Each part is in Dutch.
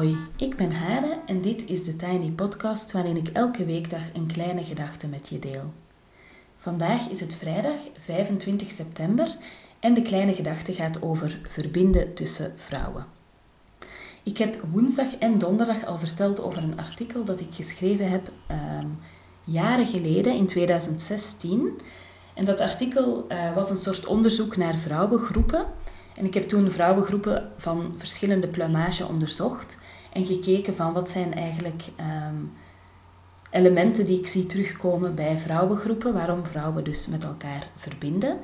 Hoi, ik ben Hare en dit is de Tiny Podcast waarin ik elke weekdag een kleine gedachte met je deel. Vandaag is het vrijdag 25 september en de kleine gedachte gaat over verbinden tussen vrouwen. Ik heb woensdag en donderdag al verteld over een artikel dat ik geschreven heb ehm, jaren geleden, in 2016. En dat artikel uh, was een soort onderzoek naar vrouwengroepen. En ik heb toen vrouwengroepen van verschillende plumage onderzocht en gekeken van wat zijn eigenlijk um, elementen die ik zie terugkomen bij vrouwengroepen, waarom vrouwen dus met elkaar verbinden.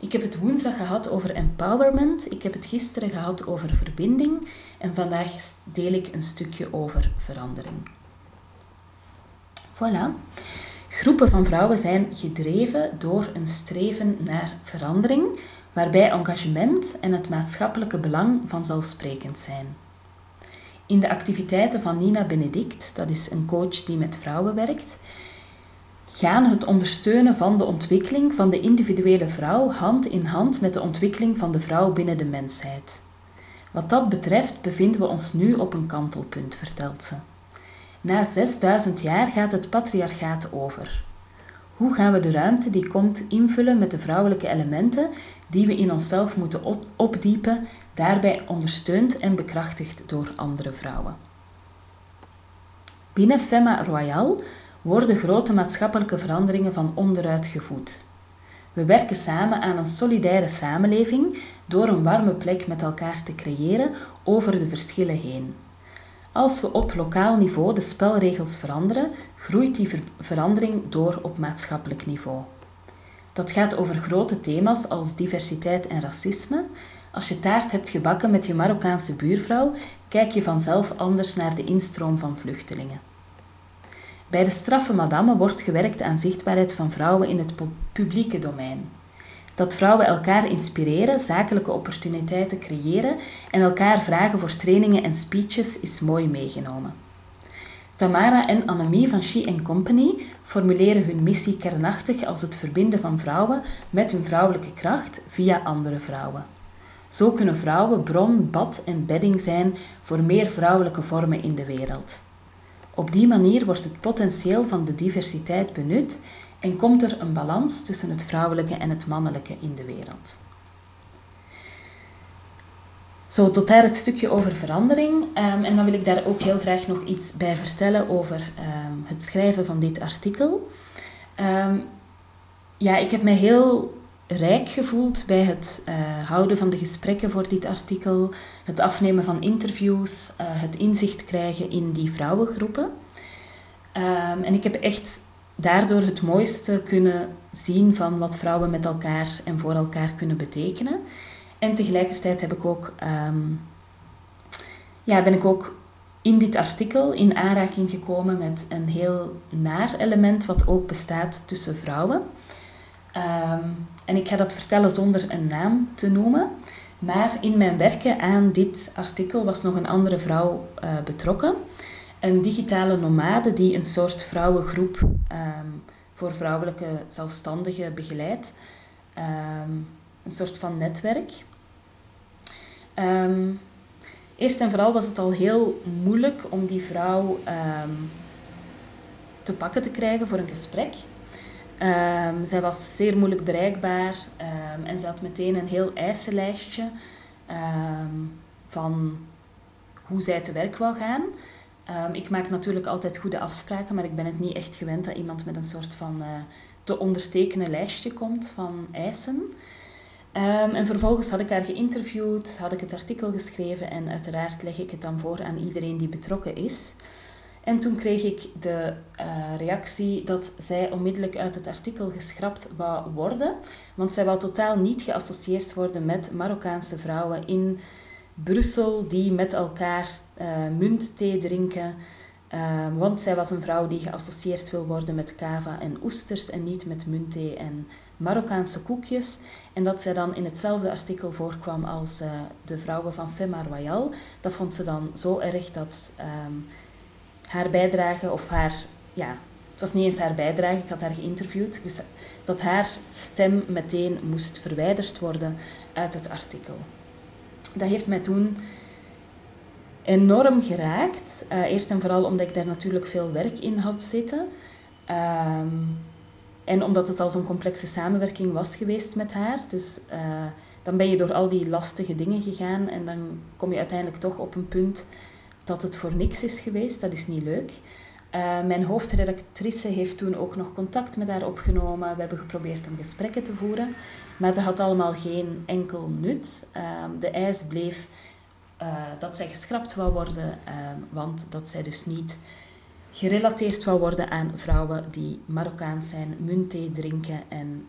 Ik heb het woensdag gehad over empowerment, ik heb het gisteren gehad over verbinding en vandaag deel ik een stukje over verandering. Voilà. Groepen van vrouwen zijn gedreven door een streven naar verandering, waarbij engagement en het maatschappelijke belang vanzelfsprekend zijn. In de activiteiten van Nina Benedict, dat is een coach die met vrouwen werkt, gaan het ondersteunen van de ontwikkeling van de individuele vrouw hand in hand met de ontwikkeling van de vrouw binnen de mensheid. Wat dat betreft bevinden we ons nu op een kantelpunt, vertelt ze. Na 6000 jaar gaat het patriarchaat over. Hoe gaan we de ruimte die komt invullen met de vrouwelijke elementen die we in onszelf moeten opdiepen, daarbij ondersteund en bekrachtigd door andere vrouwen? Binnen Femma Royal worden grote maatschappelijke veranderingen van onderuit gevoed. We werken samen aan een solidaire samenleving door een warme plek met elkaar te creëren over de verschillen heen. Als we op lokaal niveau de spelregels veranderen, groeit die verandering door op maatschappelijk niveau. Dat gaat over grote thema's als diversiteit en racisme. Als je taart hebt gebakken met je Marokkaanse buurvrouw, kijk je vanzelf anders naar de instroom van vluchtelingen. Bij de straffe madame wordt gewerkt aan zichtbaarheid van vrouwen in het publieke domein. Dat vrouwen elkaar inspireren, zakelijke opportuniteiten creëren en elkaar vragen voor trainingen en speeches is mooi meegenomen. Tamara en Annemie van She Company formuleren hun missie kernachtig als het verbinden van vrouwen met hun vrouwelijke kracht via andere vrouwen. Zo kunnen vrouwen bron, bad en bedding zijn voor meer vrouwelijke vormen in de wereld. Op die manier wordt het potentieel van de diversiteit benut en komt er een balans tussen het vrouwelijke en het mannelijke in de wereld. Zo, tot daar het stukje over verandering. Um, en dan wil ik daar ook heel graag nog iets bij vertellen over um, het schrijven van dit artikel. Um, ja, ik heb mij heel rijk gevoeld bij het uh, houden van de gesprekken voor dit artikel, het afnemen van interviews, uh, het inzicht krijgen in die vrouwengroepen. en ik heb echt daardoor het mooiste kunnen zien van wat vrouwen met elkaar en voor elkaar kunnen betekenen. En tegelijkertijd heb ik ook, um, ja, ben ik ook in dit artikel in aanraking gekomen met een heel naar element wat ook bestaat tussen vrouwen. Um, en ik ga dat vertellen zonder een naam te noemen. Maar in mijn werken aan dit artikel was nog een andere vrouw uh, betrokken. Een digitale nomade die een soort vrouwengroep um, voor vrouwelijke zelfstandigen begeleidt. Um, een soort van netwerk. Um, eerst en vooral was het al heel moeilijk om die vrouw te pakken te krijgen voor een gesprek. Zij was zeer moeilijk bereikbaar en ze had meteen een heel eisenlijstje van hoe zij te werk wou gaan. Ik maak natuurlijk altijd goede afspraken, maar ik ben het niet echt gewend dat iemand met een soort van uh, te ondertekenen lijstje komt van eisen. Um, en vervolgens had ik haar geïnterviewd, had ik het artikel geschreven en uiteraard leg ik het dan voor aan iedereen die betrokken is. En toen kreeg ik de uh, reactie dat zij onmiddellijk uit het artikel geschrapt wou worden, want zij wou totaal niet geassocieerd worden met Marokkaanse vrouwen in Brussel die met elkaar uh, muntthee drinken. Uh, want zij was een vrouw die geassocieerd wil worden met kava en oesters en niet met muntthee en Marokkaanse koekjes. En dat zij dan in hetzelfde artikel voorkwam als uh, de vrouwen van Femma Royal. Dat vond ze dan zo erg dat um, haar bijdrage, of haar, ja, het was niet eens haar bijdrage, ik had haar geïnterviewd, dus dat haar stem meteen moest verwijderd worden uit het artikel. Dat heeft mij toen enorm geraakt. Uh, eerst en vooral omdat ik daar natuurlijk veel werk in had zitten. Ehm, en omdat het al zo'n complexe samenwerking was geweest met haar. Dus uh, dan ben je door al die lastige dingen gegaan en dan kom je uiteindelijk toch op een punt dat het voor niks is geweest. Dat is niet leuk. Uh, mijn hoofdredactrice heeft toen ook nog contact met haar opgenomen. We hebben geprobeerd om gesprekken te voeren, maar dat had allemaal geen enkel nut. Uh, de eis bleef uh, dat zij geschrapt wou worden, ehm, want dat zij dus niet gerelateerd wou worden aan vrouwen die Marokkaans zijn, muntthee drinken en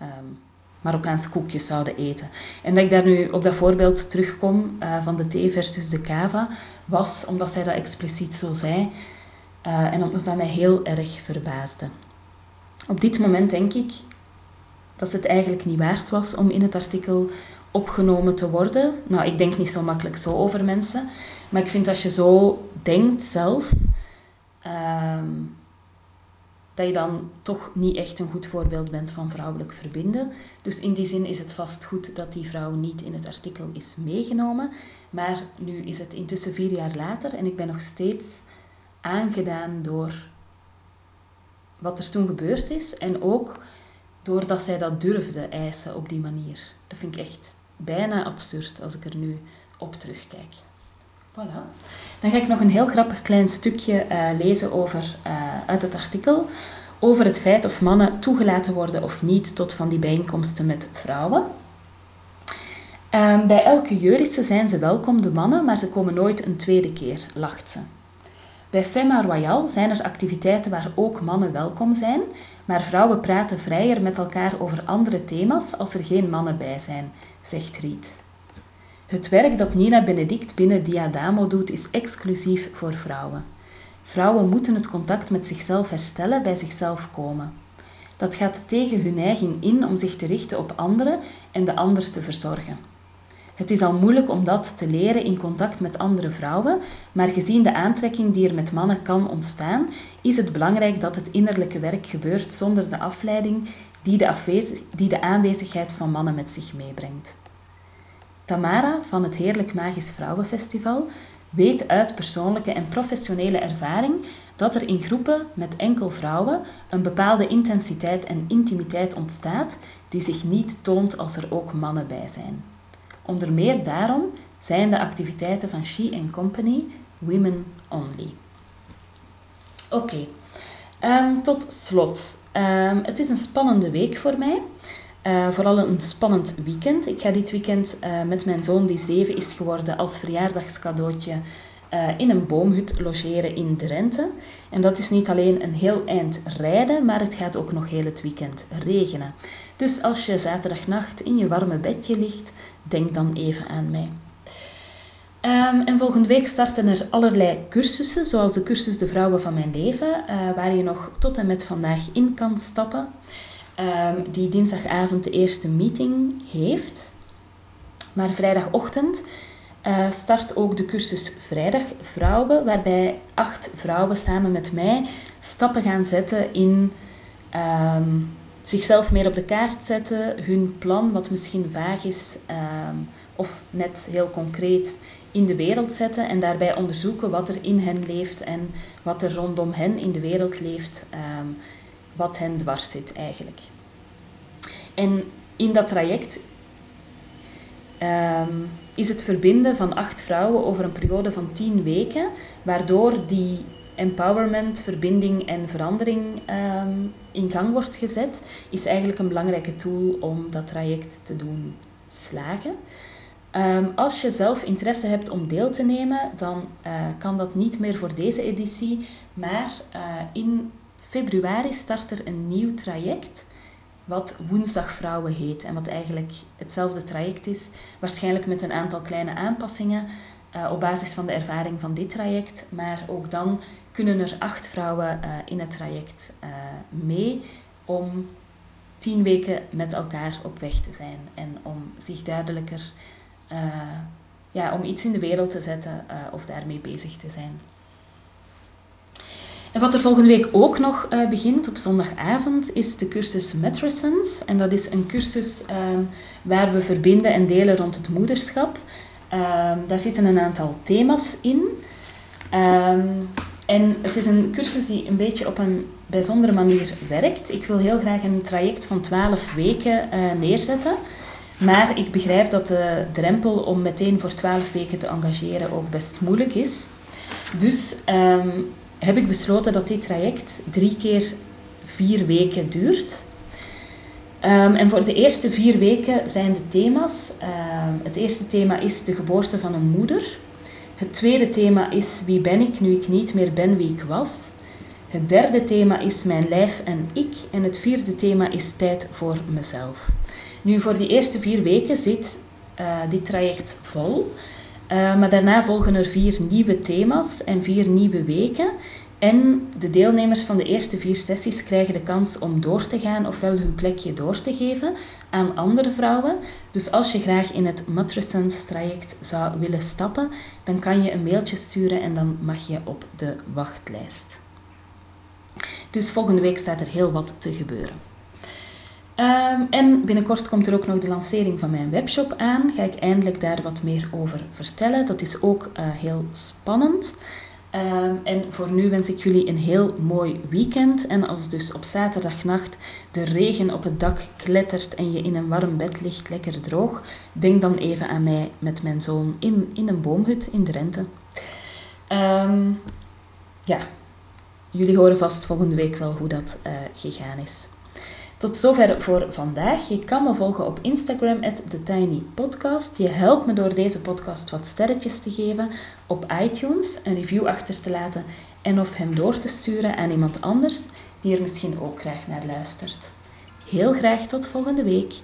um, Marokkaanse koekjes zouden eten. En dat ik daar nu op dat voorbeeld terugkom uh, van de thee versus de kava, was omdat zij dat expliciet zo zei uh, en omdat dat mij heel erg verbaasde. Op dit moment denk ik dat het eigenlijk niet waard was om in het artikel opgenomen te worden. Nou, ik denk niet zo makkelijk zo over mensen, maar ik vind als je zo denkt zelf, ehm, dat je dan toch niet echt een goed voorbeeld bent van vrouwelijk verbinden. Dus in die zin is het vast goed dat die vrouw niet in het artikel is meegenomen. Maar nu is het intussen vier jaar later en ik ben nog steeds aangedaan door wat er toen gebeurd is. En ook doordat zij dat durfde eisen op die manier. Dat vind ik echt bijna absurd als ik er nu op terugkijk. Voilà. Dan ga ik nog een heel grappig klein stukje uh, lezen over, uh, uit het artikel over het feit of mannen toegelaten worden of niet tot van die bijeenkomsten met vrouwen. Um, bij elke Juridse zijn ze welkom, de mannen, maar ze komen nooit een tweede keer, lacht ze. Bij Femma Royal zijn er activiteiten waar ook mannen welkom zijn, maar vrouwen praten vrijer met elkaar over andere thema's als er geen mannen bij zijn, zegt Riet. Het werk dat Nina Benedict binnen Diadamo doet is exclusief voor vrouwen. Vrouwen moeten het contact met zichzelf herstellen, bij zichzelf komen. Dat gaat tegen hun neiging in om zich te richten op anderen en de ander te verzorgen. Het is al moeilijk om dat te leren in contact met andere vrouwen, maar gezien de aantrekking die er met mannen kan ontstaan, is het belangrijk dat het innerlijke werk gebeurt zonder de afleiding die de, die de aanwezigheid van mannen met zich meebrengt. Tamara van het Heerlijk Magisch Vrouwenfestival weet uit persoonlijke en professionele ervaring dat er in groepen met enkel vrouwen een bepaalde intensiteit en intimiteit ontstaat die zich niet toont als er ook mannen bij zijn. Onder meer daarom zijn de activiteiten van She Company women only. Oké, ehm, tot slot. Um, het is een spannende week voor mij. Uh, vooral een spannend weekend. Ik ga dit weekend uh, met mijn zoon, die zeven is geworden, als verjaardagscadeautje uh, in een boomhut logeren in Drenthe. En dat is niet alleen een heel eind rijden, maar het gaat ook nog heel het weekend regenen. Dus als je zaterdagnacht in je warme bedje ligt, denk dan even aan mij. Um, en volgende week starten er allerlei cursussen, zoals de cursus De Vrouwen van Mijn Leven, waar je nog tot en met vandaag in kan stappen. Um, die dinsdagavond de eerste meeting heeft. Maar vrijdagochtend uh, start ook de cursus Vrijdag Vrouwen, waarbij acht vrouwen samen met mij stappen gaan zetten in um, zichzelf meer op de kaart zetten, hun plan, wat misschien vaag is um, of net heel concreet, in de wereld zetten en daarbij onderzoeken wat er in hen leeft en wat er rondom hen in de wereld leeft wat hen dwars zit eigenlijk. En in dat traject um, is het verbinden van acht vrouwen over een periode van tien weken, waardoor die empowerment, verbinding en verandering um, in gang wordt gezet, is eigenlijk een belangrijke tool om dat traject te doen slagen. Um, als je zelf interesse hebt om deel te nemen, dan uh, kan dat niet meer voor deze editie, maar uh, in februari start er een nieuw traject wat Woensdagvrouwen heet en wat eigenlijk hetzelfde traject is, waarschijnlijk met een aantal kleine aanpassingen uh, op basis van de ervaring van dit traject. Maar ook dan kunnen er acht vrouwen uh, in het traject uh, mee om tien weken met elkaar op weg te zijn en om zich duidelijker, ja, om iets in de wereld te zetten of daarmee bezig te zijn. En wat er volgende week ook nog begint op zondagavond is de cursus Matrescence. En dat is een cursus uh, waar we verbinden en delen rond het moederschap. Ehm, daar zitten een aantal thema's in. Ehm, en het is een cursus die een beetje op een bijzondere manier werkt. Ik wil heel graag een traject van 12 weken uh, neerzetten. Maar ik begrijp dat de drempel om meteen voor 12 weken te engageren ook best moeilijk is. Dus um, heb ik besloten dat dit traject drie keer vier weken duurt. Um, en voor de eerste vier weken zijn de thema's. Um, het eerste thema is de geboorte van een moeder. Het tweede thema is wie ben ik nu ik niet meer ben wie ik was. Het derde thema is mijn lijf en ik. En het vierde thema is tijd voor mezelf. Nu, voor die eerste vier weken zit uh, dit traject vol. Uh, maar daarna volgen er vier nieuwe thema's en vier nieuwe weken. En de deelnemers van de eerste vier sessies krijgen de kans om door te gaan ofwel hun plekje door te geven aan andere vrouwen. Dus als je graag in het Matrescence traject zou willen stappen, dan kan je een mailtje sturen en dan mag je op de wachtlijst. Dus volgende week staat er heel wat te gebeuren. Um, en binnenkort komt er ook nog de lancering van mijn webshop aan. Ga ik eindelijk daar wat meer over vertellen. Dat is ook uh, heel spannend. Um, en voor nu wens ik jullie een heel mooi weekend. En als dus op zaterdagnacht de regen op het dak klettert en je in een warm bed ligt, lekker droog, denk dan even aan mij met mijn zoon in, in een boomhut in Drenthe. Um, ja, jullie horen vast volgende week wel hoe dat uh, gegaan is. Tot zover voor vandaag. Je kan me volgen op Instagram, TheTinyPodcast. Je helpt me door deze podcast wat sterretjes te geven op iTunes, een review achter te laten en of hem door te sturen aan iemand anders die er misschien ook graag naar luistert. Heel graag tot volgende week.